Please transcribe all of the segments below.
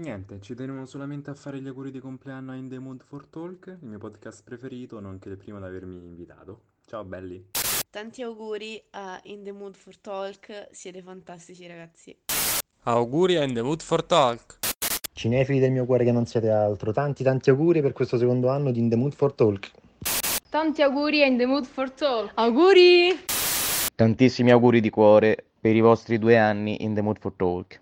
niente, ci tenevo solamente a fare gli auguri di compleanno a In The Mood for Talk, il mio podcast preferito, nonché il primo ad avermi invitato. Ciao belli! Tanti auguri a In The Mood for Talk, siete fantastici ragazzi. Auguri a In The Mood for Talk. Cinefili del mio cuore che non siete altro, tanti tanti auguri per questo secondo anno di In The Mood for Talk. Tanti auguri a In The Mood for Talk. Auguri! Tantissimi auguri di cuore per i vostri due anni in The Mood for Talk.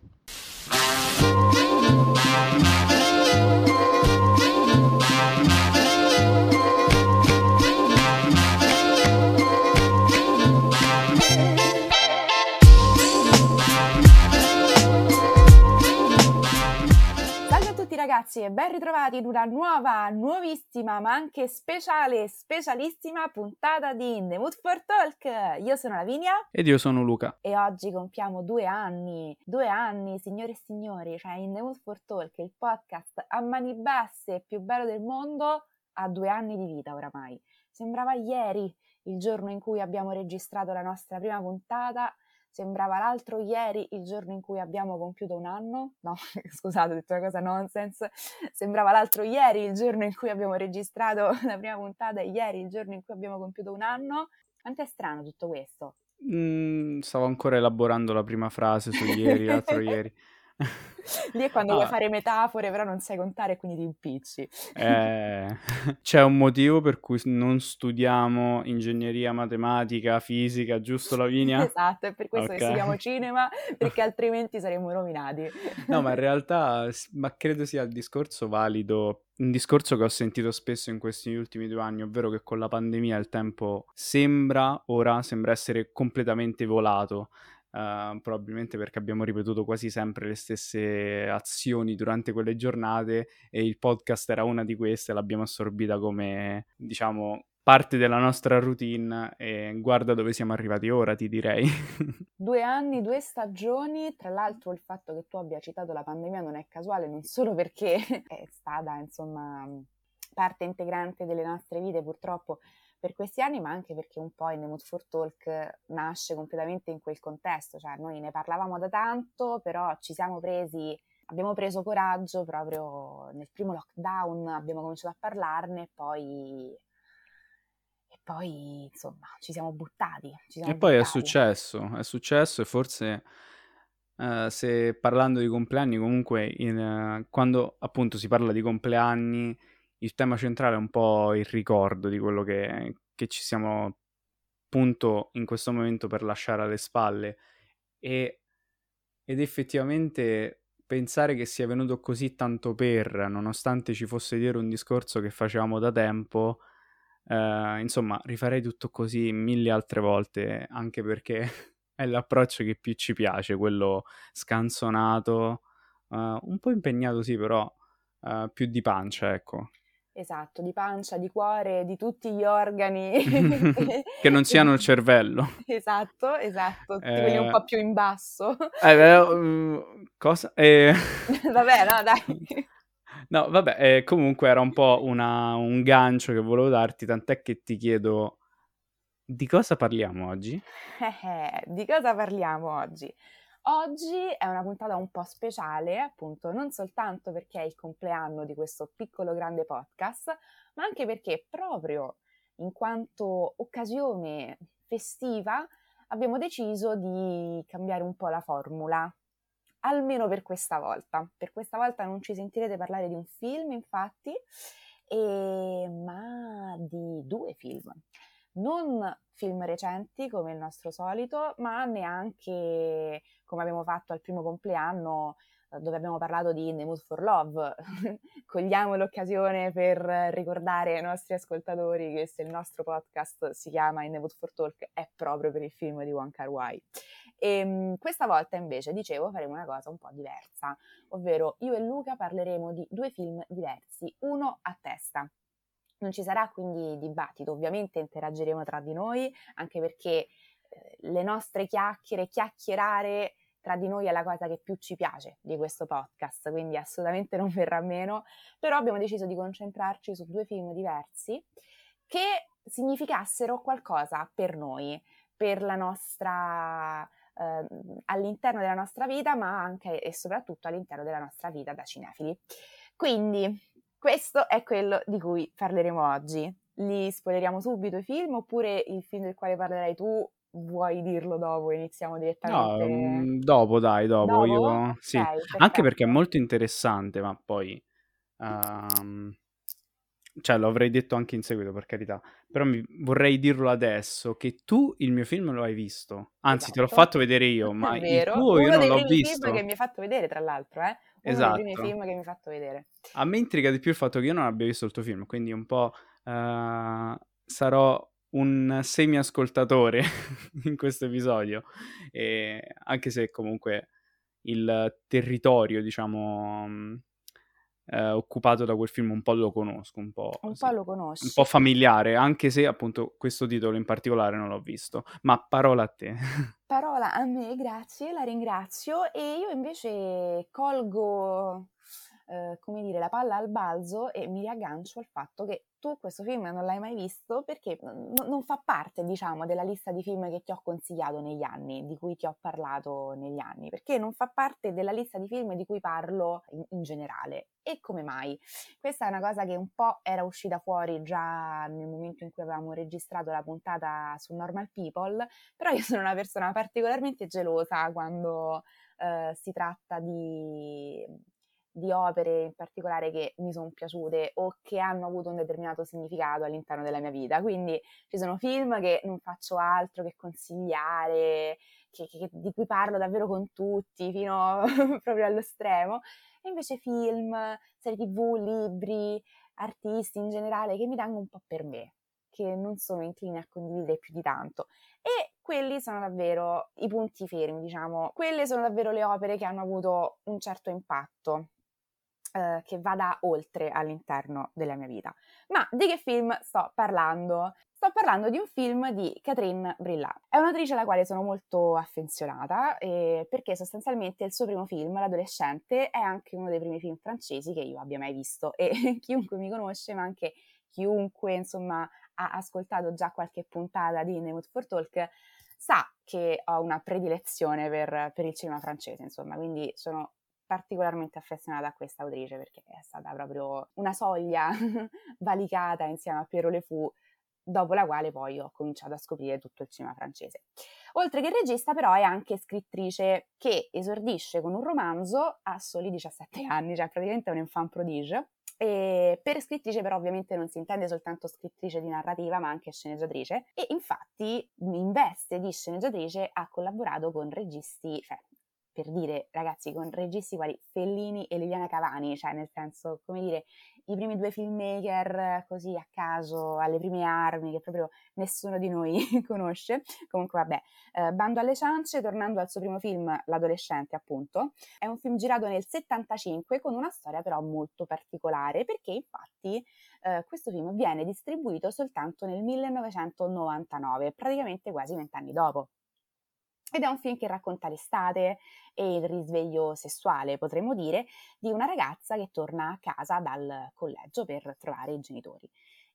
Ragazzi e ben ritrovati in una nuova, nuovissima ma anche speciale, specialissima puntata di In The Mood for Talk. Io sono Lavinia. Ed io sono Luca. E oggi compiamo due anni, due anni signore e signori, cioè In The Mood for Talk, il podcast a mani basse più bello del mondo, ha due anni di vita oramai. Sembrava ieri il giorno in cui abbiamo registrato la nostra prima puntata Sembrava l'altro ieri il giorno in cui abbiamo compiuto un anno. No, scusate, ho detto una cosa nonsense. Sembrava l'altro ieri il giorno in cui abbiamo registrato la prima puntata e ieri il giorno in cui abbiamo compiuto un anno. Quanto è strano tutto questo? Mm, stavo ancora elaborando la prima frase su ieri, l'altro ieri. Lì è quando ah. vuoi fare metafore, però non sai contare e quindi ti impicci. Eh, c'è un motivo per cui non studiamo ingegneria, matematica, fisica, giusto Lavinia? esatto, è per questo okay. che studiamo cinema, perché altrimenti saremmo rovinati. no, ma in realtà, ma credo sia il discorso valido un discorso che ho sentito spesso in questi ultimi due anni, ovvero che con la pandemia il tempo sembra, ora, sembra essere completamente volato. Uh, probabilmente perché abbiamo ripetuto quasi sempre le stesse azioni durante quelle giornate e il podcast era una di queste, l'abbiamo assorbita come, diciamo, parte della nostra routine e guarda dove siamo arrivati ora, ti direi. due anni, due stagioni, tra l'altro il fatto che tu abbia citato la pandemia non è casuale, non solo perché è stata, insomma, parte integrante delle nostre vite purtroppo per questi anni, ma anche perché un po' in The Mood for Talk nasce completamente in quel contesto, cioè noi ne parlavamo da tanto, però ci siamo presi, abbiamo preso coraggio proprio nel primo lockdown, abbiamo cominciato a parlarne e poi e poi insomma ci siamo buttati. Ci siamo e poi buttati. è successo, è successo e forse uh, se parlando di compleanni comunque in, uh, quando appunto si parla di compleanni il tema centrale è un po' il ricordo di quello che, che ci siamo appunto in questo momento per lasciare alle spalle e, ed effettivamente pensare che sia venuto così tanto per, nonostante ci fosse dietro un discorso che facevamo da tempo, eh, insomma, rifarei tutto così mille altre volte, anche perché è l'approccio che più ci piace, quello scanzonato, eh, un po' impegnato sì, però eh, più di pancia, ecco. Esatto, di pancia, di cuore, di tutti gli organi. che non siano il cervello. Esatto, esatto, eh... quelli un po' più in basso. Eh, uh, cosa? Eh... vabbè, no, dai. No, vabbè, eh, comunque era un po' una, un gancio che volevo darti, tant'è che ti chiedo di cosa parliamo oggi? Eh, di cosa parliamo oggi? Oggi è una puntata un po' speciale, appunto, non soltanto perché è il compleanno di questo piccolo grande podcast, ma anche perché proprio in quanto occasione festiva abbiamo deciso di cambiare un po' la formula, almeno per questa volta. Per questa volta non ci sentirete parlare di un film, infatti, e... ma di due film non film recenti come il nostro solito, ma neanche come abbiamo fatto al primo compleanno eh, dove abbiamo parlato di In the Mood for Love. Cogliamo l'occasione per ricordare ai nostri ascoltatori che se il nostro podcast si chiama In the Mood for Talk è proprio per il film di Wong Kar Wai. E ehm, questa volta invece, dicevo, faremo una cosa un po' diversa, ovvero io e Luca parleremo di due film diversi, uno a testa. Non ci sarà quindi dibattito, ovviamente interagiremo tra di noi, anche perché eh, le nostre chiacchiere, chiacchierare tra di noi è la cosa che più ci piace di questo podcast, quindi assolutamente non verrà meno, però abbiamo deciso di concentrarci su due film diversi che significassero qualcosa per noi, per la nostra eh, all'interno della nostra vita, ma anche e soprattutto all'interno della nostra vita da cinefili. Quindi, questo è quello di cui parleremo oggi. Li spoileriamo subito i film oppure il film del quale parlerai tu vuoi dirlo dopo? Iniziamo No, direttamente. mm, dopo, dai, dopo. Dopo? Io sì, Ok, anche perché è molto interessante, ma poi ehm, cioè lo avrei detto anche in seguito, per carità. Però mi- vorrei dirlo adesso che tu il mio film lo hai visto. Anzi, te l'ho Esatto, fatto vedere io, ma è il tuo io Uno non dei l'ho primi film che visto. mi hai fatto vedere, tra l'altro, eh? Uno dei primi Esatto. film che mi hai fatto vedere. A me intriga di più il fatto che io non abbia visto il tuo film, quindi un po' eh, sarò un semi-ascoltatore in questo episodio, e anche se comunque il territorio, diciamo, mh, eh, occupato da quel film un po' lo conosco, un po', Un sì, po' lo un po' familiare, anche se appunto questo titolo in particolare non l'ho visto. Ma parola a te. Parola a me, grazie, la ringrazio e io invece colgo, eh, come dire, la palla al balzo e mi riaggancio al fatto che tu questo film non l'hai mai visto perché n- non fa parte, diciamo, della lista di film che ti ho consigliato negli anni, di cui ti ho parlato negli anni, perché non fa parte della lista di film di cui parlo in, in generale. E come mai? Questa è una cosa che un po' era uscita fuori già nel momento in cui avevamo registrato la puntata su Normal People, però io sono una persona particolarmente gelosa quando eh, si tratta di, di opere in particolare che mi sono piaciute o che hanno avuto un determinato significato all'interno della mia vita. Quindi ci sono film che non faccio altro che consigliare, che, che- di cui parlo davvero con tutti, fino proprio allo stremo. E invece film, serie tv, libri, artisti in generale che mi tengo un po' per me, che non sono incline a condividere più di tanto. E quelli sono davvero i punti fermi, diciamo. Quelle sono davvero le opere che hanno avuto un certo impatto. Eh, che vada oltre all'interno della mia vita. Ma di che film sto parlando? Sto parlando di un film di Catherine Brillat. È un'attrice alla quale sono molto affezionata eh, perché sostanzialmente il suo primo film, L'adolescente, è anche uno dei primi film francesi che io abbia mai visto e chiunque mi conosce, ma anche chiunque insomma ha ascoltato già qualche puntata di the Mood for Talk sa che ho una predilezione per, per il cinema francese, insomma, quindi sono particolarmente affezionata a questa autrice perché è stata proprio una soglia valicata insieme a Piero Le Fou, dopo la quale poi ho cominciato a scoprire tutto il cinema francese. Oltre che regista, però, è anche scrittrice che esordisce con un romanzo a soli 17 anni, cioè praticamente un enfant prodige. E per scrittrice, però, ovviamente non si intende soltanto scrittrice di narrativa, ma anche sceneggiatrice. E infatti, in veste di sceneggiatrice, ha collaborato con registi, cioè per dire, ragazzi, con registi quali Fellini e Liliana Cavani, cioè nel senso, come dire, i primi due filmmaker così a caso, alle prime armi, che proprio nessuno di noi conosce. Comunque, vabbè, eh, Bando alle ciance, tornando al suo primo film, L'adolescente, appunto, è un film girato nel 75 con una storia però molto particolare, perché infatti eh, questo film viene distribuito soltanto nel 1999, praticamente quasi vent'anni dopo. Ed è un film che racconta l'estate e il risveglio sessuale, potremmo dire, di una ragazza che torna a casa dal collegio per trovare i genitori.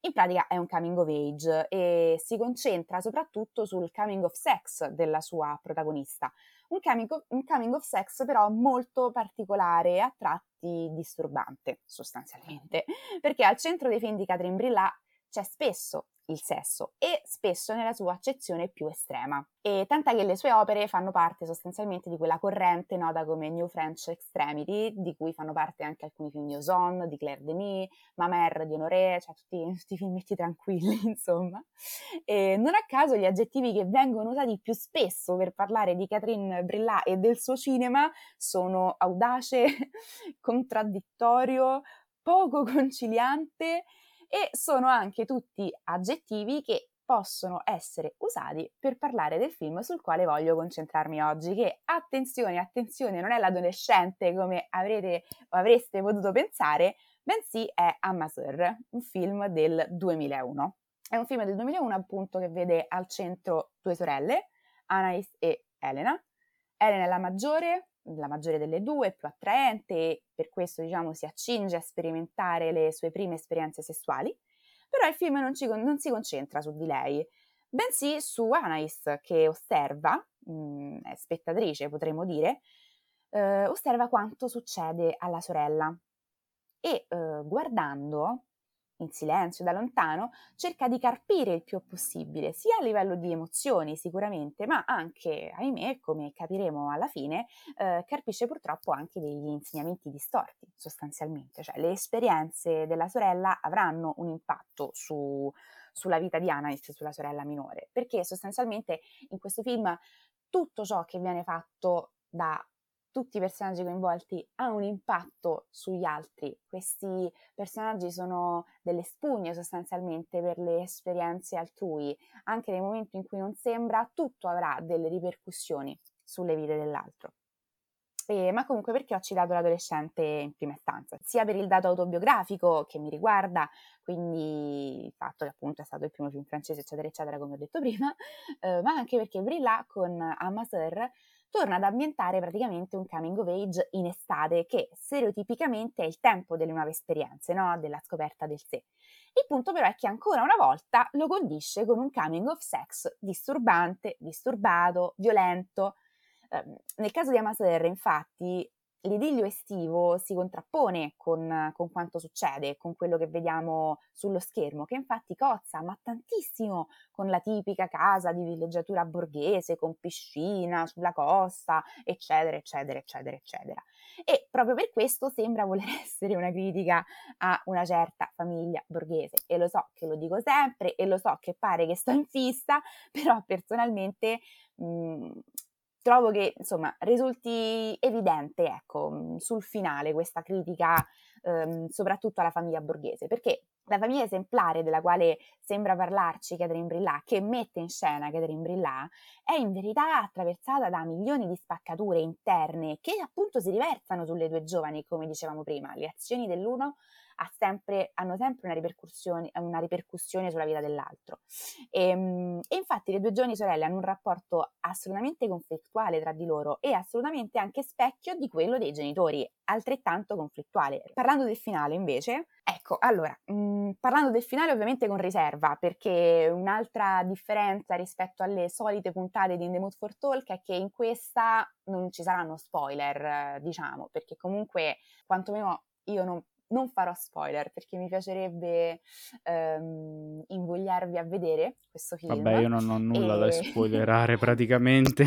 In pratica è un coming of age e si concentra soprattutto sul coming of sex della sua protagonista. Un coming of, un coming of sex però molto particolare a tratti disturbante, sostanzialmente, perché al centro dei film di Catherine Brillat c'è spesso il sesso e spesso nella sua accezione più estrema. E tant'è che le sue opere fanno parte sostanzialmente di quella corrente nota come New French Extremity, di cui fanno parte anche alcuni film di Ozon, di Claire Denis, Ma Mère di Honoré, cioè tutti, tutti filmetti tranquilli, insomma. E non a caso gli aggettivi che vengono usati più spesso per parlare di Catherine Brillat e del suo cinema sono audace, contraddittorio, poco conciliante e sono anche tutti aggettivi che possono essere usati per parlare del film sul quale voglio concentrarmi oggi, che attenzione, attenzione, non è l'adolescente come avrete o avreste potuto pensare, bensì è Amateur, un film del 2001. È un film del 2001 appunto che vede al centro due sorelle, Anais e Elena. Elena è la maggiore, la maggiore delle due, più attraente e per questo diciamo si accinge a sperimentare le sue prime esperienze sessuali, però il film non, ci, non si concentra su di lei, bensì su Anais che osserva mh, spettatrice, potremmo dire, eh, osserva quanto succede alla sorella. E eh, guardando in silenzio da lontano cerca di carpire il più possibile, sia a livello di emozioni sicuramente, ma anche, ahimè, come capiremo alla fine, eh, carpisce purtroppo anche degli insegnamenti distorti sostanzialmente, cioè le esperienze della sorella avranno un impatto su, sulla vita di Anaïs, sulla sorella minore, perché sostanzialmente in questo film tutto ciò che viene fatto da tutti i personaggi coinvolti ha un impatto sugli altri. Questi personaggi sono delle spugne sostanzialmente per le esperienze altrui. Anche nei momenti in cui non sembra, tutto avrà delle ripercussioni sulle vite dell'altro. E, ma comunque perché ho citato l'adolescente in prima istanza? Sia per il dato autobiografico che mi riguarda, quindi il fatto che appunto è stato il primo film francese, eccetera, eccetera, come ho detto prima, eh, ma anche perché Brilla con Amateur torna ad ambientare praticamente un coming of age in estate, che stereotipicamente è il tempo delle nuove esperienze, no? della scoperta del sé. Il punto però è che ancora una volta lo condisce con un coming of sex disturbante, disturbato, violento. Eh, nel caso di Amaser, infatti, l'idillio estivo si contrappone con, con, quanto succede, con quello che vediamo sullo schermo, che infatti cozza, ma tantissimo con la tipica casa di villeggiatura borghese, con piscina sulla costa, eccetera, eccetera, eccetera, eccetera. E proprio per questo sembra voler essere una critica a una certa famiglia borghese. E lo so che lo dico sempre, e lo so che pare che sto in fissa, però personalmente... Mh, trovo che insomma risulti evidente ecco, mm, sul finale questa critica ehm, soprattutto alla famiglia borghese, perché la famiglia esemplare della quale sembra parlarci Catherine Brillà, che mette in scena Catherine Brillà, è in verità attraversata da milioni di spaccature interne che appunto si riversano sulle due giovani, come dicevamo prima, le azioni dell'uno ha sempre, hanno sempre una ripercussione, una ripercussione sulla vita dell'altro. E, ehm, e, infatti le due giovani sorelle hanno un rapporto assolutamente conflittuale tra di loro e assolutamente anche specchio di quello dei genitori, altrettanto conflittuale. Parlando del finale invece, ecco, allora, mh, mm, parlando del finale ovviamente con riserva, perché un'altra differenza rispetto alle solite puntate di In the Mood for Talk è che in questa non ci saranno spoiler, diciamo, perché comunque quantomeno io non non farò spoiler perché mi piacerebbe ehm, invogliarvi a vedere questo film. Vabbè, io non ho nulla e... da spoilerare praticamente.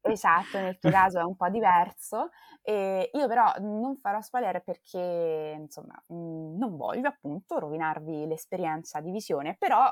Esatto, nel tuo caso è un po' diverso. E io però non farò spoiler perché, insomma, non voglio appunto rovinarvi l'esperienza di visione, però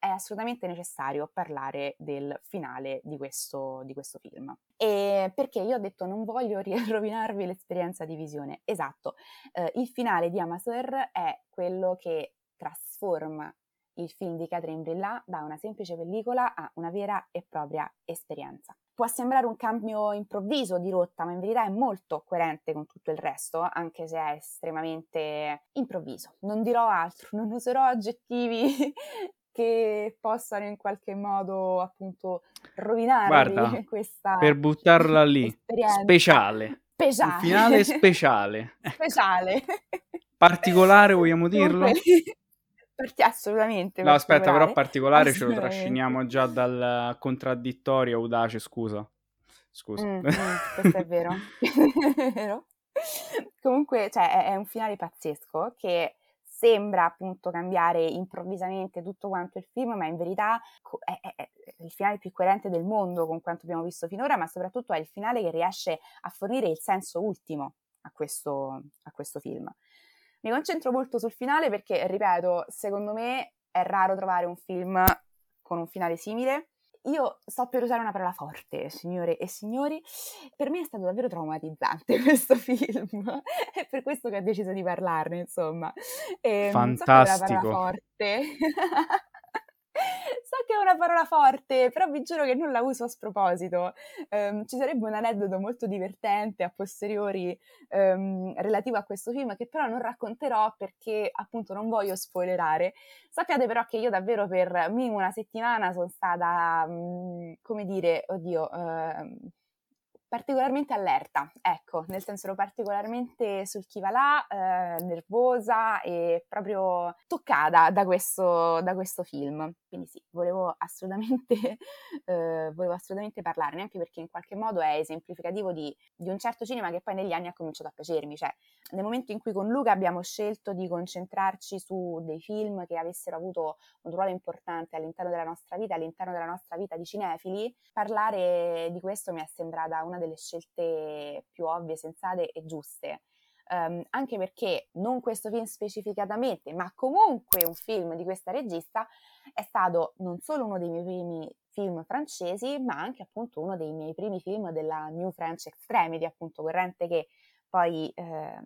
è assolutamente necessario parlare del finale di questo, di questo film. E perché io ho detto non voglio rovinarvi l'esperienza di visione. Esatto, eh, il finale di Amateur è quello che trasforma il film di Catherine Brillat da una semplice pellicola a una vera e propria esperienza. Può sembrare un cambio improvviso di rotta, ma in verità è molto coerente con tutto il resto, anche se è estremamente improvviso. Non dirò altro, non userò aggettivi che possano in qualche modo appunto rovinare Guarda, questa per buttarla lì, esperienza. speciale. Speciale. Un finale speciale. speciale. Particolare vogliamo dirlo? Perché assolutamente. No, aspetta, però particolare ce lo trasciniamo già dal contraddittorio audace, scusa. Scusa. Mm, mm, questo è vero. è vero. Comunque, cioè, è un finale pazzesco che sembra appunto cambiare improvvisamente tutto quanto il film, ma in verità è, è, è, il finale più coerente del mondo con quanto abbiamo visto finora, ma soprattutto è il finale che riesce a fornire il senso ultimo a questo, a questo film. Mi concentro molto sul finale perché, ripeto, secondo me è raro trovare un film con un finale simile io sto per usare una parola forte, signore e signori, per me è stato davvero traumatizzante questo film, è per questo che ho deciso di parlarne, insomma. E, ehm, Fantastico. So parola forte. che è una parola forte, però vi giuro che non la uso a sproposito. Um, ci sarebbe un aneddoto molto divertente a posteriori um, relativo a questo film che però non racconterò perché appunto non voglio spoilerare. Sappiate però che io davvero per minimo una settimana sono stata, um, come dire, oddio... Uh, particolarmente allerta, ecco, nel senso ero particolarmente sul chi va là, eh, nervosa e proprio toccata da questo, da questo film. Quindi sì, volevo assolutamente, eh, volevo assolutamente parlarne, anche perché in qualche modo è esemplificativo di, di un certo cinema che poi negli anni ha cominciato a piacermi. Cioè, nel momento in cui con Luca abbiamo scelto di concentrarci su dei film che avessero avuto un ruolo importante all'interno della nostra vita, all'interno della nostra vita di cinefili, parlare di questo mi è sembrata una delle scelte più ovvie, sensate e giuste. Um, anche perché non questo film specificatamente, ma comunque un film di questa regista è stato non solo uno dei miei primi film francesi, ma anche appunto uno dei miei primi film della New French Extremity, appunto corrente che poi eh,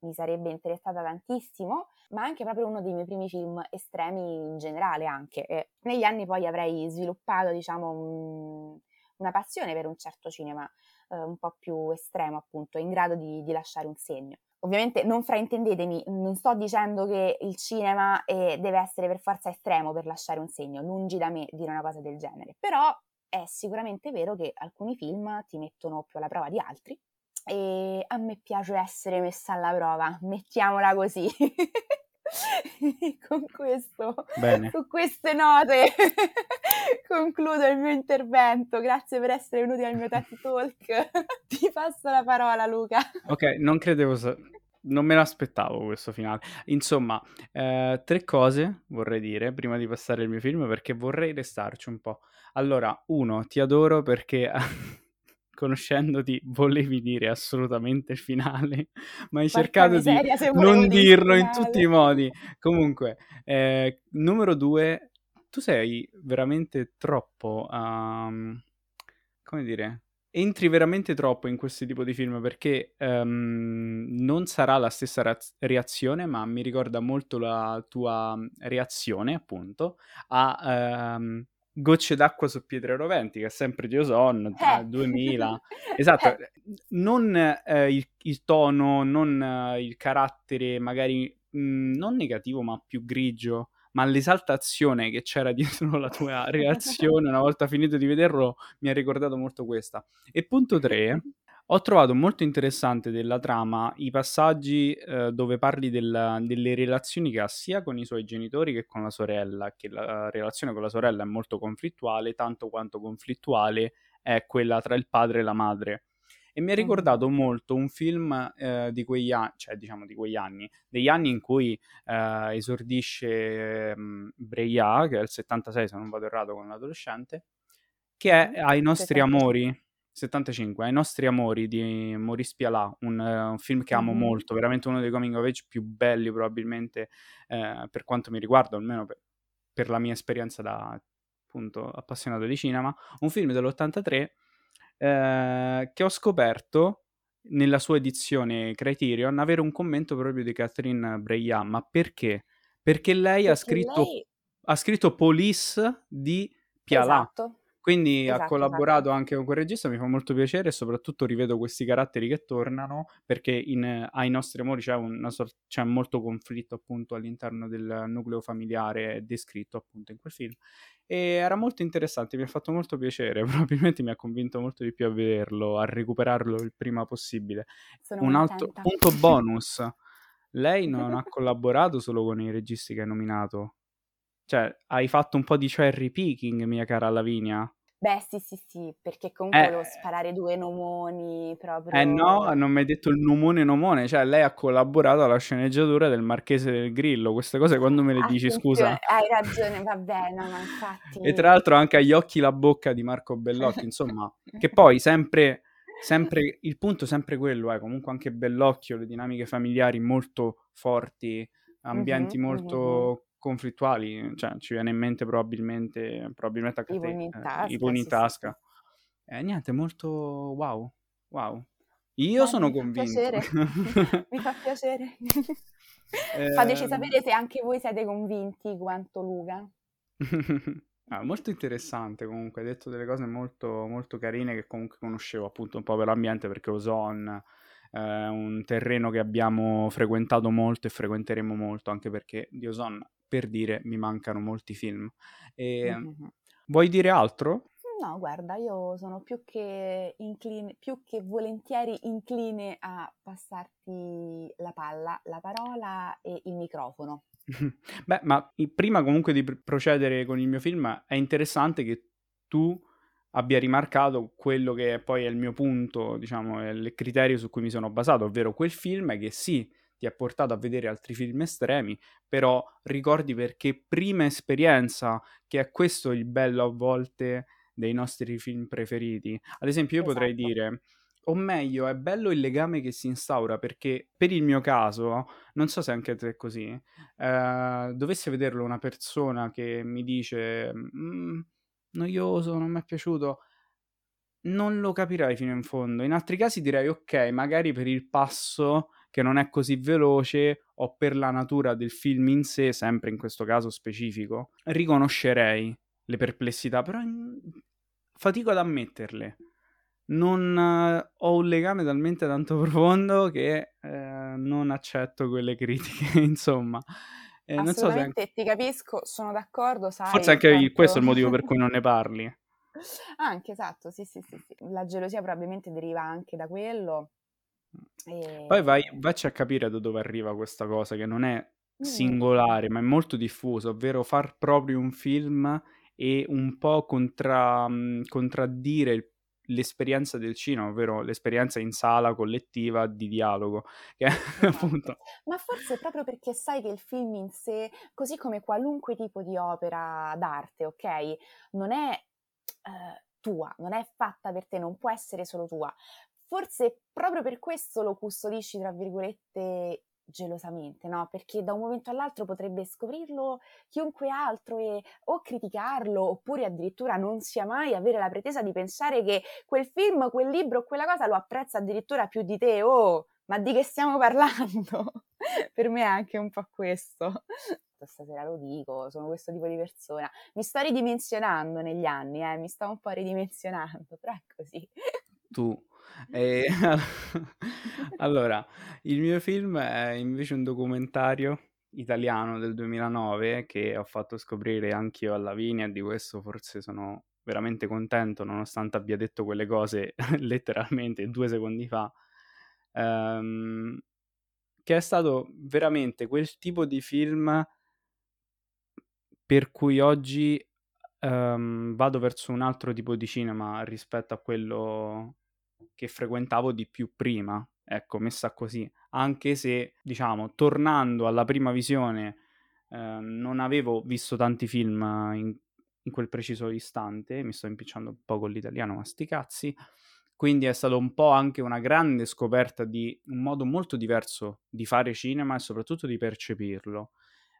mi sarebbe interessata tantissimo, ma anche proprio uno dei miei primi film estremi in generale anche. E negli anni poi avrei sviluppato, diciamo, un, una passione per un certo cinema eh, un po' più estremo, appunto, in grado di, di, lasciare un segno. Ovviamente non fraintendetemi, non sto dicendo che il cinema eh, deve essere per forza estremo per lasciare un segno, lungi da me dire una cosa del genere, però è sicuramente vero che alcuni film ti mettono più alla prova di altri e a me piace essere messa alla prova, mettiamola così. con questo, Bene. su queste note concludo il mio intervento. Grazie per essere venuti al mio TED Talk. Ti passo la parola, Luca. Ok, non credevo. Sa- non me l'aspettavo questo finale. Insomma, eh, tre cose vorrei dire prima di passare il mio film perché vorrei restarci un po'. Allora, uno, ti adoro perché conoscendoti volevi dire assolutamente il finale, ma hai Porca cercato di non dirlo in tutti i modi. Comunque, eh, numero due, tu sei veramente troppo, um, come dire, entri veramente troppo in questo tipo di film perché um, non sarà la stessa reazione, ma mi ricorda molto la tua reazione, appunto, a... Um, Gocce d'acqua su pietre roventi, che è sempre di Ozon, eh. 2000. esatto, eh. non eh, il, il, tono, non eh, il carattere magari mh, mm, non negativo ma più grigio, ma l'esaltazione che c'era dietro la tua reazione una volta finito di vederlo mi ha ricordato molto questa. E punto 3, ho trovato molto interessante della trama i passaggi eh, dove parli del, delle relazioni che ha sia con i suoi genitori che con la sorella, che la relazione con la sorella è molto conflittuale, tanto quanto conflittuale è quella tra il padre e la madre. E mi ha ricordato molto un film eh, di quegli anni, cioè diciamo di quegli anni, degli anni in cui eh, esordisce um, Breia, che è il 76 se non vado errato con l'adolescente, che è Ai nostri amori 75, Ai nostri amori di Maurice Pialat, un, uh, un film che amo mm-hmm. molto, veramente uno dei coming of age più belli probabilmente eh, per quanto mi riguarda, almeno per, per, la mia esperienza da appunto appassionato di cinema, un film dell'83 eh, che ho scoperto nella sua edizione Criterion avere un commento proprio di Catherine Breillat, ma perché? Perché lei perché ha scritto lei... ha scritto Police di Pialat. Esatto. Quindi esatto, ha collaborato esatto. anche con quel regista, mi fa molto piacere e soprattutto rivedo questi caratteri che tornano perché in, ai nostri amori c'è, sort- c'è, molto conflitto appunto all'interno del nucleo familiare descritto appunto in quel film e era molto interessante, mi ha fatto molto piacere, probabilmente mi ha convinto molto di più a vederlo, a recuperarlo il prima possibile. Sono Un altro punto bonus, lei non ha collaborato solo con i registi che hai nominato, cioè, hai fatto un po' di cherry picking, mia cara Lavinia? Beh, sì, sì, sì, perché comunque eh, volevo sparare due nomoni proprio. Eh no, non mi hai detto il nomone nomone, cioè lei ha collaborato alla sceneggiatura del Marchese del Grillo, queste cose quando me le dici, scusa? Hai ragione, va bene, ma infatti... E tra l'altro anche agli occhi la bocca di Marco Bellocchi, insomma, che poi sempre, sempre, il punto è sempre quello, eh, comunque anche Bellocchio, le dinamiche familiari molto forti, ambienti mm-hmm, molto... Mm-hmm conflittuali, cioè ci viene in mente probabilmente, probabilmente anche I pugni in tasca. Eh, I pugni in tasca. Sì, sì. niente, molto wow, wow. Io eh, sono mi convinto. Fa mi fa piacere. eh... Fateci sapere se anche voi siete convinti quanto Luca. ah, molto interessante comunque, hai detto delle cose molto, molto carine che comunque conoscevo appunto un po' per l'ambiente perché Ozon è eh, un terreno che abbiamo frequentato molto e frequenteremo molto anche perché di Ozon per dire mi mancano molti film. E, mm-hmm. Vuoi dire altro? No, guarda, io sono più che, incline, più che volentieri incline a passarti la palla, la parola e il microfono. Beh, ma prima comunque di procedere con il mio film, è interessante che tu abbia rimarcato quello che poi è il mio punto, diciamo, è il criterio su cui mi sono basato, ovvero quel film che sì, ti ha portato a vedere altri film estremi, però ricordi perché prima esperienza, che è questo il bello a volte dei nostri film preferiti. Ad esempio, io esatto. potrei dire o meglio, è bello il legame che si instaura perché per il mio caso, non so se anche te è così, eh, dovesse vederlo una persona che mi dice mm, noioso, non mi è piaciuto, non lo capirai fino in fondo. In altri casi direi ok, magari per il passo che non è così veloce o per la natura del film in sé, sempre in questo caso specifico, riconoscerei le perplessità, però in... fatico ad ammetterle. Non uh, ho un legame talmente tanto profondo che uh, non accetto quelle critiche, insomma. Eh, Assolutamente, so se... ti capisco, sono d'accordo, sai. Forse anche quanto... questo è il motivo per cui non ne parli. Anche, esatto, sì, sì, sì, sì. La gelosia probabilmente deriva anche da quello. E... Poi vai, vacci a capire da dove arriva questa cosa, che non è singolare, mm. ma è molto diffusa, ovvero far proprio un film e un po' contra, contraddire il l'esperienza del cinema, ovvero l'esperienza in sala collettiva di dialogo. Che esatto. appunto... Ma forse proprio perché sai che il film in sé, così come qualunque tipo di opera d'arte, ok, non è eh, tua, non è fatta per te, non può essere solo tua. Forse proprio per questo lo custodisci, tra virgolette, gelosamente, no? Perché da un momento all'altro potrebbe scoprirlo chiunque altro e o criticarlo oppure addirittura non sia mai avere la pretesa di pensare che quel film, quel libro, quella cosa lo apprezza addirittura più di te. Oh, ma di che stiamo parlando? per me è anche un po' questo. Stasera lo dico, sono questo tipo di persona. Mi sto ridimensionando negli anni, eh? mi sto un po' ridimensionando, però è così. Tu e, allora, il mio film è invece un documentario italiano del 2009 che ho fatto scoprire anch'io a Lavinia e di questo forse sono veramente contento nonostante abbia detto quelle cose letteralmente due secondi fa. Um, che è stato veramente quel tipo di film per cui oggi um, vado verso un altro tipo di cinema rispetto a quello che frequentavo di più prima, ecco, messa così, anche se, diciamo, tornando alla prima visione, eh, non avevo visto tanti film in, in, quel preciso istante, mi sto impicciando un po' con l'italiano, ma sti cazzi, quindi è stato un po' anche una grande scoperta di un modo molto diverso di fare cinema e soprattutto di percepirlo.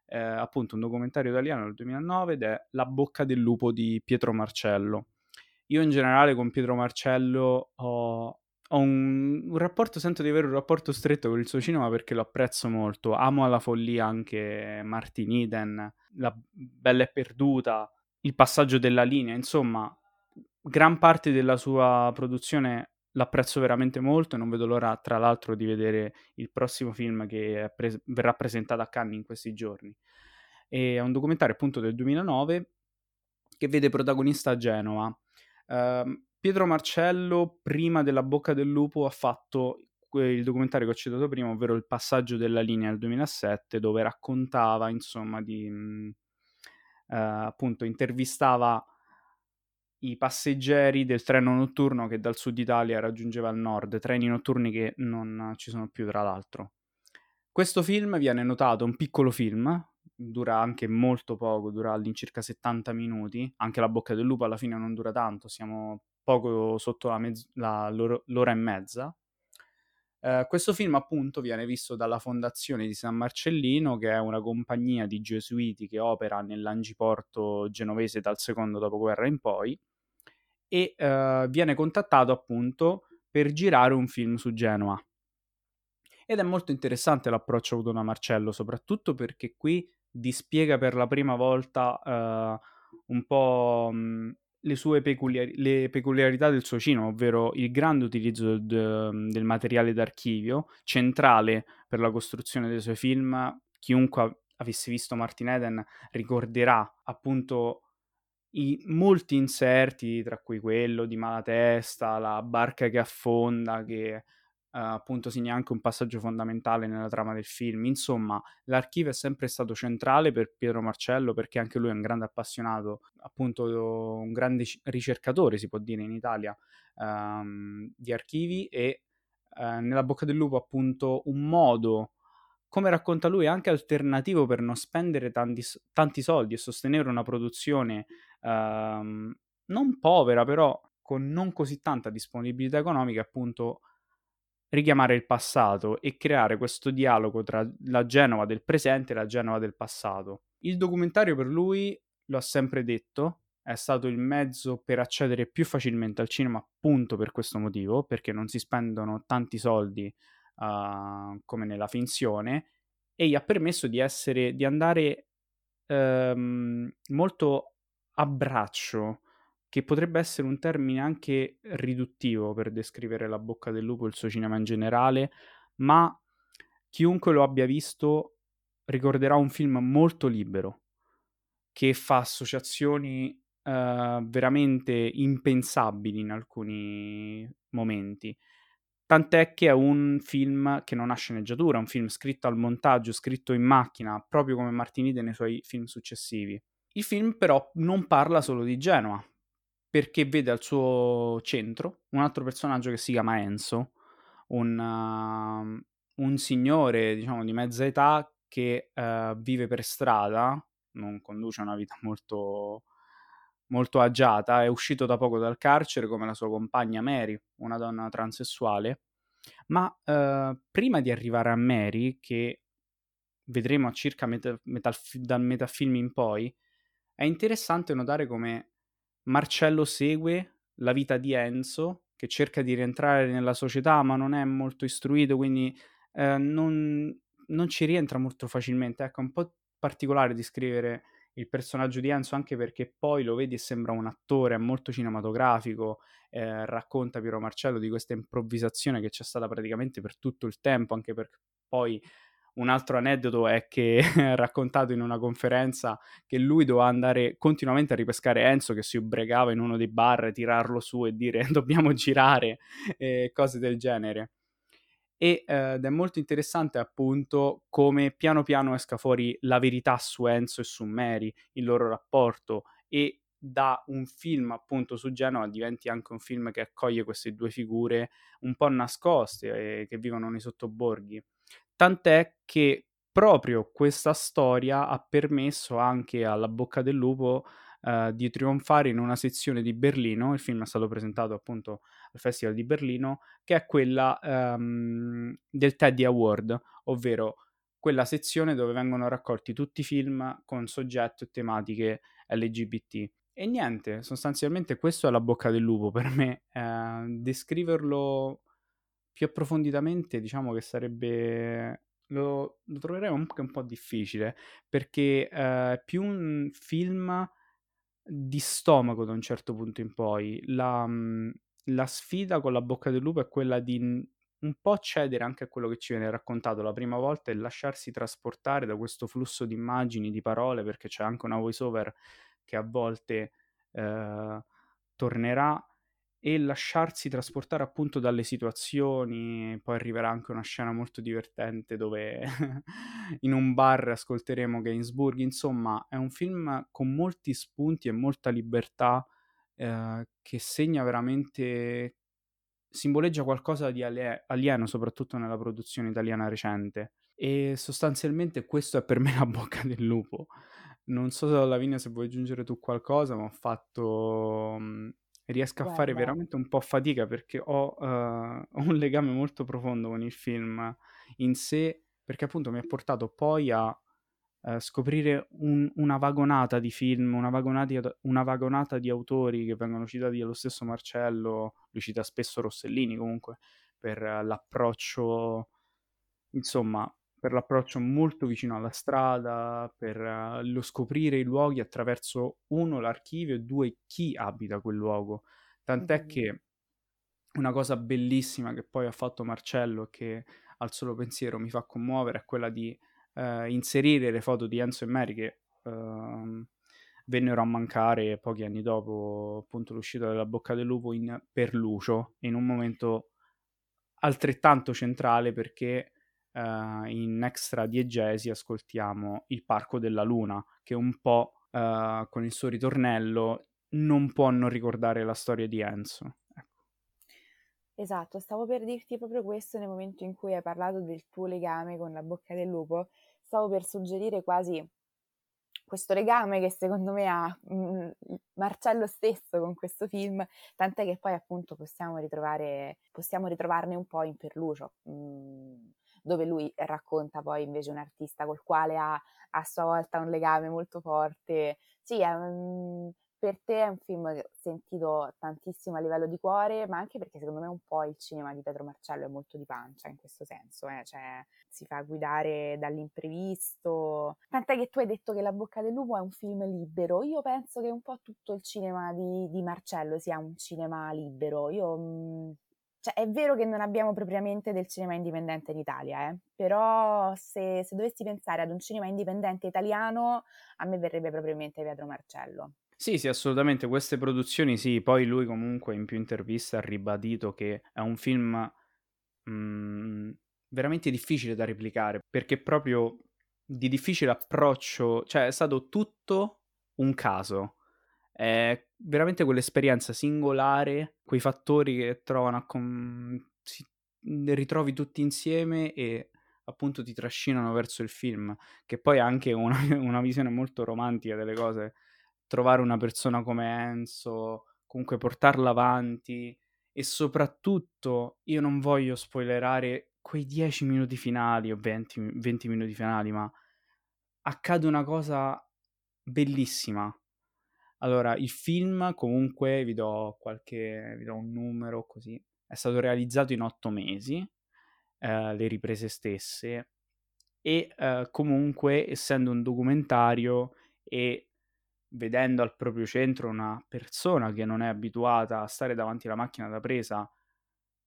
Eh, appunto un documentario italiano del 2009 ed è La bocca del lupo di Pietro Marcello io in generale con Pietro Marcello ho, ho un, un, rapporto, sento di avere un rapporto stretto con il suo cinema perché lo apprezzo molto. Amo alla follia anche Martin Eden, La Bella e Perduta, Il passaggio della linea, insomma, gran parte della sua produzione l'apprezzo veramente molto e non vedo l'ora, tra l'altro, di vedere il prossimo film che pre- verrà presentato a Cannes in questi giorni. È un documentario appunto del 2009 che vede protagonista Genova Uh, Pietro Marcello, prima della Bocca del Lupo, ha fatto il documentario che ho citato prima, ovvero Il passaggio della linea del 2007, dove raccontava, insomma, di... uh, appunto, intervistava i passeggeri del treno notturno che dal sud Italia raggiungeva il nord, treni notturni che non ci sono più tra l'altro. Questo film viene notato, un piccolo film, dura anche molto poco, dura all'incirca 70 minuti, anche la bocca del lupo alla fine non dura tanto, siamo poco sotto la mezz- la, l'ora, l'ora, e mezza. Uh, questo film appunto viene visto dalla Fondazione di San Marcellino, che è una compagnia di gesuiti che opera nell'Angiporto genovese dal secondo dopoguerra in poi, e uh, viene contattato appunto per girare un film su Genova. Ed è molto interessante l'approccio avuto da Marcello, soprattutto perché qui dispiega per la prima volta uh, un po' mh, le sue peculiari- le peculiarità del suo cinema, ovvero il grande utilizzo del, del materiale d'archivio, centrale per la costruzione dei suoi film. Chiunque avesse visto Martin Eden ricorderà appunto i, molti inserti, tra cui quello di Malatesta, la barca che affonda, che Uh, appunto segna anche un passaggio fondamentale nella trama del film. Insomma, l'archivio è sempre stato centrale per Pietro Marcello perché anche lui è un grande appassionato, appunto un grande ricercatore, si può dire in Italia, um, di archivi e uh, nella bocca del lupo appunto un modo come racconta lui, anche alternativo per non spendere tanti, tanti soldi e sostenere una produzione um, non povera, però con non così tanta disponibilità economica, appunto richiamare il passato e creare questo dialogo tra la Genova del presente e la Genova del passato. Il documentario per lui, lo ha sempre detto, è stato il mezzo per accedere più facilmente al cinema appunto per questo motivo, perché non si spendono tanti soldi uh, come nella finzione e gli ha permesso di essere, di andare um, molto a braccio che potrebbe essere un termine anche riduttivo per descrivere la bocca del lupo e il suo cinema in generale, ma chiunque lo abbia visto ricorderà un film molto libero, che fa associazioni uh, veramente impensabili in alcuni momenti. Tant'è che è un film che non ha sceneggiatura, è un film scritto al montaggio, scritto in macchina, proprio come Martinide nei suoi film successivi. Il film però non parla solo di Genova, perché vede al suo centro un altro personaggio che si chiama Enzo, un, uh, un signore, diciamo, di mezza età che uh, vive per strada, non conduce una vita molto, molto agiata, è uscito da poco dal carcere come la sua compagna Mary, una donna transessuale, ma uh, prima di arrivare a Mary, che vedremo a circa metà, metà, dal metafilm in poi, è interessante notare come Marcello segue la vita di Enzo, che cerca di rientrare nella società, ma non è molto istruito, quindi eh, non, non, ci rientra molto facilmente. Ecco, è un po' particolare descrivere il personaggio di Enzo, anche perché poi lo vedi e sembra un attore, è molto cinematografico, eh, racconta Piero Marcello di questa improvvisazione che c'è stata praticamente per tutto il tempo, anche perché poi un altro aneddoto è che ha raccontato in una conferenza che lui doveva andare continuamente a ripescare Enzo che si ubriacava in uno dei bar, tirarlo su e dire dobbiamo girare, eh, cose del genere. E, eh, ed è molto interessante appunto come piano piano esca fuori la verità su Enzo e su Mary, il loro rapporto e da un film appunto su Genova diventi anche un film che accoglie queste due figure un po' nascoste eh, che vivono nei sottoborghi. Tant'è che proprio questa storia ha permesso anche alla Bocca del Lupo uh, di trionfare in una sezione di Berlino. Il film è stato presentato appunto al Festival di Berlino, che è quella um, del Teddy Award, ovvero quella sezione dove vengono raccolti tutti i film con soggetto e tematiche LGBT. E niente, sostanzialmente questo è la bocca del lupo per me. Eh, descriverlo più approfonditamente, diciamo che sarebbe... Lo, lo troverei anche un po' difficile, perché eh, più un film di stomaco da un certo punto in poi. La, mm, la sfida con la bocca del lupo è quella di un po' cedere anche a quello che ci viene raccontato la prima volta e lasciarsi trasportare da questo flusso di immagini, di parole, perché c'è anche una voiceover che a volte eh, tornerà e lasciarsi trasportare appunto dalle situazioni. Poi arriverà anche una scena molto divertente dove in un bar ascolteremo Gainsbourg. Insomma, è un film con molti spunti e molta libertà eh, che segna veramente simboleggia qualcosa di alieno, soprattutto nella produzione italiana recente. E sostanzialmente questo è per me la bocca del lupo. Non so, Lavinia, se vuoi aggiungere tu qualcosa, ma ho fatto riesco a Guarda. fare veramente un po' fatica perché ho, uh, un legame molto profondo con il film in sé, perché appunto mi ha portato poi a uh, scoprire un, una vagonata di film, una vagonata, una vagonata di autori che vengono citati dallo stesso Marcello, lui cita spesso Rossellini comunque, per uh, l'approccio, insomma, per l'approccio molto vicino alla strada, per uh, lo scoprire i luoghi attraverso uno l'archivio e due chi abita quel luogo. Tant'è mm-hmm. che una cosa bellissima che poi ha fatto Marcello che al solo pensiero mi fa commuovere è quella di uh, inserire le foto di Enzo e Mary che uh, vennero a mancare pochi anni dopo appunto l'uscita della Bocca del Lupo in Per Lucio, in un momento altrettanto centrale perché uh, in extra diegesi ascoltiamo Il Parco della Luna, che un po' uh, con il suo ritornello non può non ricordare la storia di Enzo. Ecco. Esatto, stavo per dirti proprio questo nel momento in cui hai parlato del tuo legame con la bocca del lupo. Stavo per suggerire quasi questo legame che secondo me ha mm, Marcello stesso con questo film, tant'è che poi appunto possiamo ritrovare, possiamo ritrovarne un po' in Perlucio, mh, mm, dove lui racconta poi invece un artista col quale ha a sua volta un legame molto forte. Sì, è un, per te è un film sentito tantissimo a livello di cuore, ma anche perché secondo me un po' il cinema di Pietro Marcello è molto di pancia in questo senso, eh? cioè si fa guidare dall'imprevisto. Tant'è che tu hai detto che La bocca del lupo è un film libero. Io penso che un po' tutto il cinema di, di Marcello sia un cinema libero. Io mh, cioè, è vero che non abbiamo propriamente del cinema indipendente in Italia, eh? però se, se, dovessi pensare ad un cinema indipendente italiano, a me verrebbe propriamente Pietro Marcello. Sì, sì, assolutamente. Queste produzioni, sì. Poi lui comunque in più interviste ha ribadito che è un film mh, mm, veramente difficile da replicare, perché proprio di difficile approccio, cioè è stato tutto un caso. È veramente quell'esperienza singolare, quei fattori che trovano a com- si ritrovi tutti insieme e appunto ti trascinano verso il film, che poi ha anche una, una visione molto romantica delle cose trovare una persona come Enzo, comunque portarla avanti e soprattutto io non voglio spoilerare quei 10 minuti finali o 20, 20 minuti finali, ma accade una cosa bellissima. Allora, il film comunque vi do qualche vi do un numero così. È stato realizzato in otto mesi, eh, le riprese stesse, e eh, comunque essendo un documentario e vedendo al proprio centro una persona che non è abituata a stare davanti alla macchina da presa,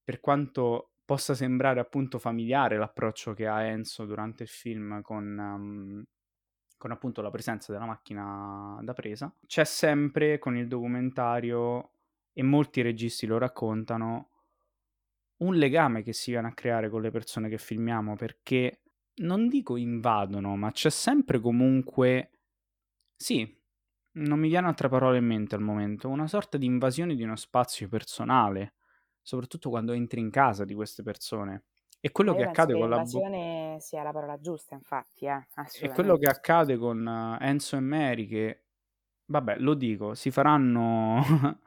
per quanto possa sembrare appunto familiare l'approccio che ha Enzo durante il film con, um, con appunto la presenza della macchina da presa, c'è sempre con il documentario, e molti registi lo raccontano, un legame che si viene a creare con le persone che filmiamo perché non dico invadono, ma c'è sempre comunque sì, non mi viene altra parola in mente al momento, una sorta di invasione di uno spazio personale, soprattutto quando entri in casa di queste persone. E quello Ma che accade che con la invasione sia la parola giusta, infatti, eh, E quello che accade con uh, Enzo e Mary che vabbè, lo dico, si faranno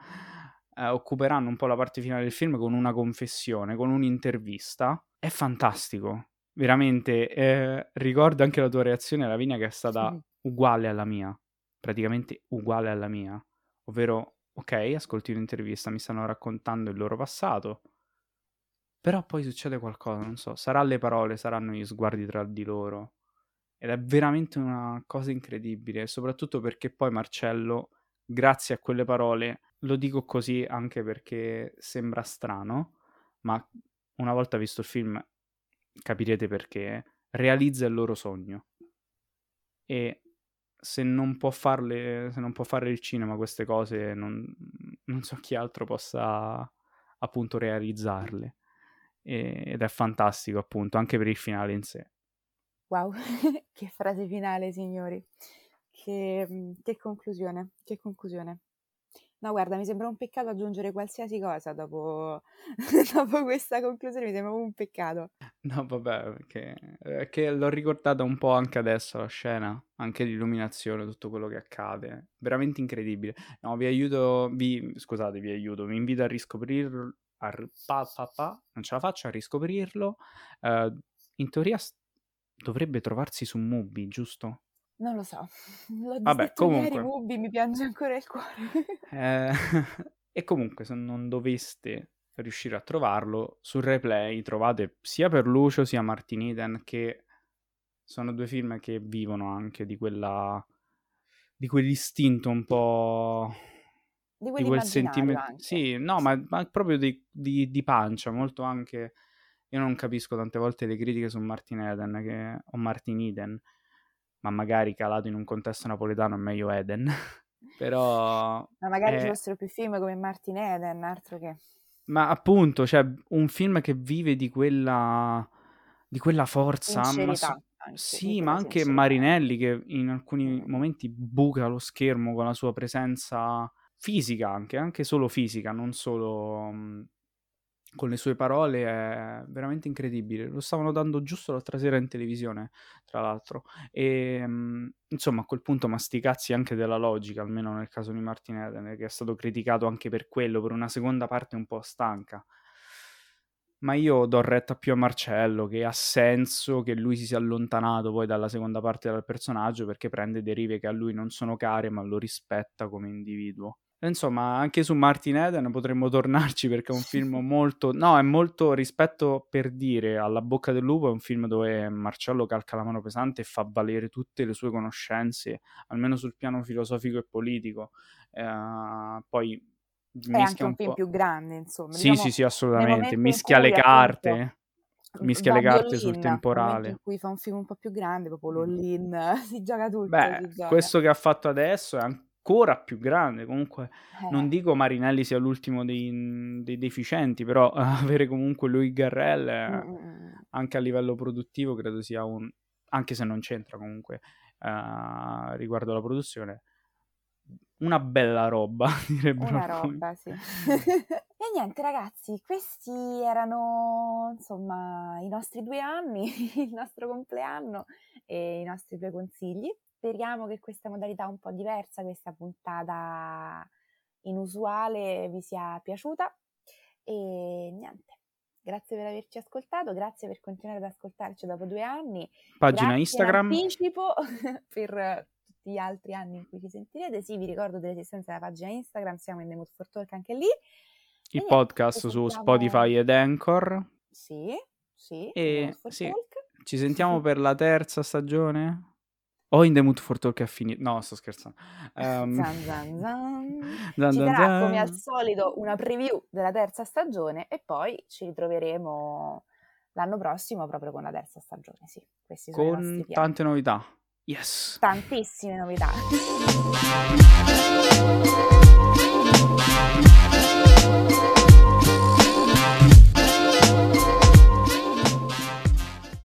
eh, occuperanno un po' la parte finale del film con una confessione, con un'intervista. È fantastico. Veramente, eh, ricordo anche la tua reazione, Lavinia, che è stata sì. uguale alla mia praticamente uguale alla mia, ovvero, ok, ascolti un'intervista, mi stanno raccontando il loro passato, però poi succede qualcosa, non so, saranno le parole, saranno gli sguardi tra di loro, ed è veramente una cosa incredibile, soprattutto perché poi Marcello, grazie a quelle parole, lo dico così anche perché sembra strano, ma una volta visto il film capirete perché, realizza il loro sogno. E se non può farle, se non può fare il cinema queste cose, non, non so chi altro possa appunto realizzarle. E, ed è fantastico appunto anche per il finale in sé. Wow, che frase finale signori, che, che conclusione, che conclusione. No, guarda, mi sembra un peccato aggiungere qualsiasi cosa dopo, dopo questa conclusione, mi sembra un peccato. No, vabbè, perché, perché l'ho ricordata un po' anche adesso la scena, anche l'illuminazione, tutto quello che accade. Veramente incredibile. No, vi aiuto, vi, scusate, vi aiuto, vi invito a riscoprirlo, a, pa, pa, pa, non ce la faccio a riscoprirlo. Uh, in teoria dovrebbe trovarsi su Mubi, giusto? Non lo so, l'ho Vabbè, detto ieri, comunque. Mubi, mi piange ancora il cuore. Eh, e comunque, se non doveste riuscire a trovarlo, sul replay trovate sia per Lucio sia Martin Eden, che sono due film che vivono anche di quella... di quell'istinto un po'... Di, di quel sentimento. Sì, no, ma, ma proprio di, di, di, pancia, molto anche... Io non capisco tante volte le critiche su Martin Eden che... o Martin Eden ma magari calato in un contesto napoletano è meglio Eden. Però Ma magari ci è- fossero più film come Martin Eden, altro che... Ma appunto, cioè, un film che vive di quella, di quella forza, ma so- anche, sì, ma anche. Marinelli che in alcuni Mm. momenti buca lo schermo con la sua presenza fisica, anche, anche solo fisica, non solo mm, con le sue parole, è veramente incredibile. Lo stavano dando giusto l'altra sera in televisione, tra l'altro. E mm, insomma, a quel punto masticazzi anche della logica, almeno nel caso di Martin Eden, che è stato criticato anche per quello, per una seconda parte un po' stanca. Ma io do retta più a Marcello, che ha senso che lui si sia allontanato poi dalla seconda parte del personaggio perché prende derive che a lui non sono care, ma lo rispetta come individuo. Insomma, anche su Martin Eden potremmo tornarci perché è un film molto... No, è molto rispetto per dire alla bocca del lupo, è un film dove Marcello calca la mano pesante e fa valere tutte le sue conoscenze, almeno sul piano filosofico e politico. Eh, poi È anche un un film più grande, insomma. Sì, diciamo, sì, sì, assolutamente. Mischia le carte, appunto, mischia le carte sul in temporale. cui fa un film un po' più grande, proprio Mm. l'all-in, si gioca tutto, gioca. questo che ha fatto adesso è ancora più grande. Comunque, non Eh, dico Marinelli sia l'ultimo dei, dei deficienti, però avere comunque lui Garrel, mm, eh, mm, mm. anche a livello produttivo, credo sia un... anche se non c'entra comunque eh, riguardo alla produzione, una bella roba, direbbero Una roba, sì. E niente, ragazzi, questi erano insomma i nostri due anni, il nostro compleanno e i nostri due consigli. Speriamo che questa modalità un po' diversa, questa puntata inusuale vi sia piaciuta. E niente, grazie per averci ascoltato, grazie per continuare ad ascoltarci dopo due anni. Pagina Grazie Instagram, in anticipo per tutti gli altri anni in cui ci sentirete. Sì, vi ricordo dell'esistenza della pagina Instagram, siamo in The Mood for Talk anche lì. E il niente, podcast ci su sentiamo... Spotify ed Anchor. Sì, sì, The E sì, Talk. ci sentiamo per la terza stagione? O In The Mood for Talk è finito. No, sto scherzando. Um... Zan, zan, zan. zan ci zan, sarà, come al solito, una preview della terza stagione e poi ci ritroveremo l'anno prossimo proprio con la terza stagione, sì. Questi sono con tante novità. Yes. Tantissime novità.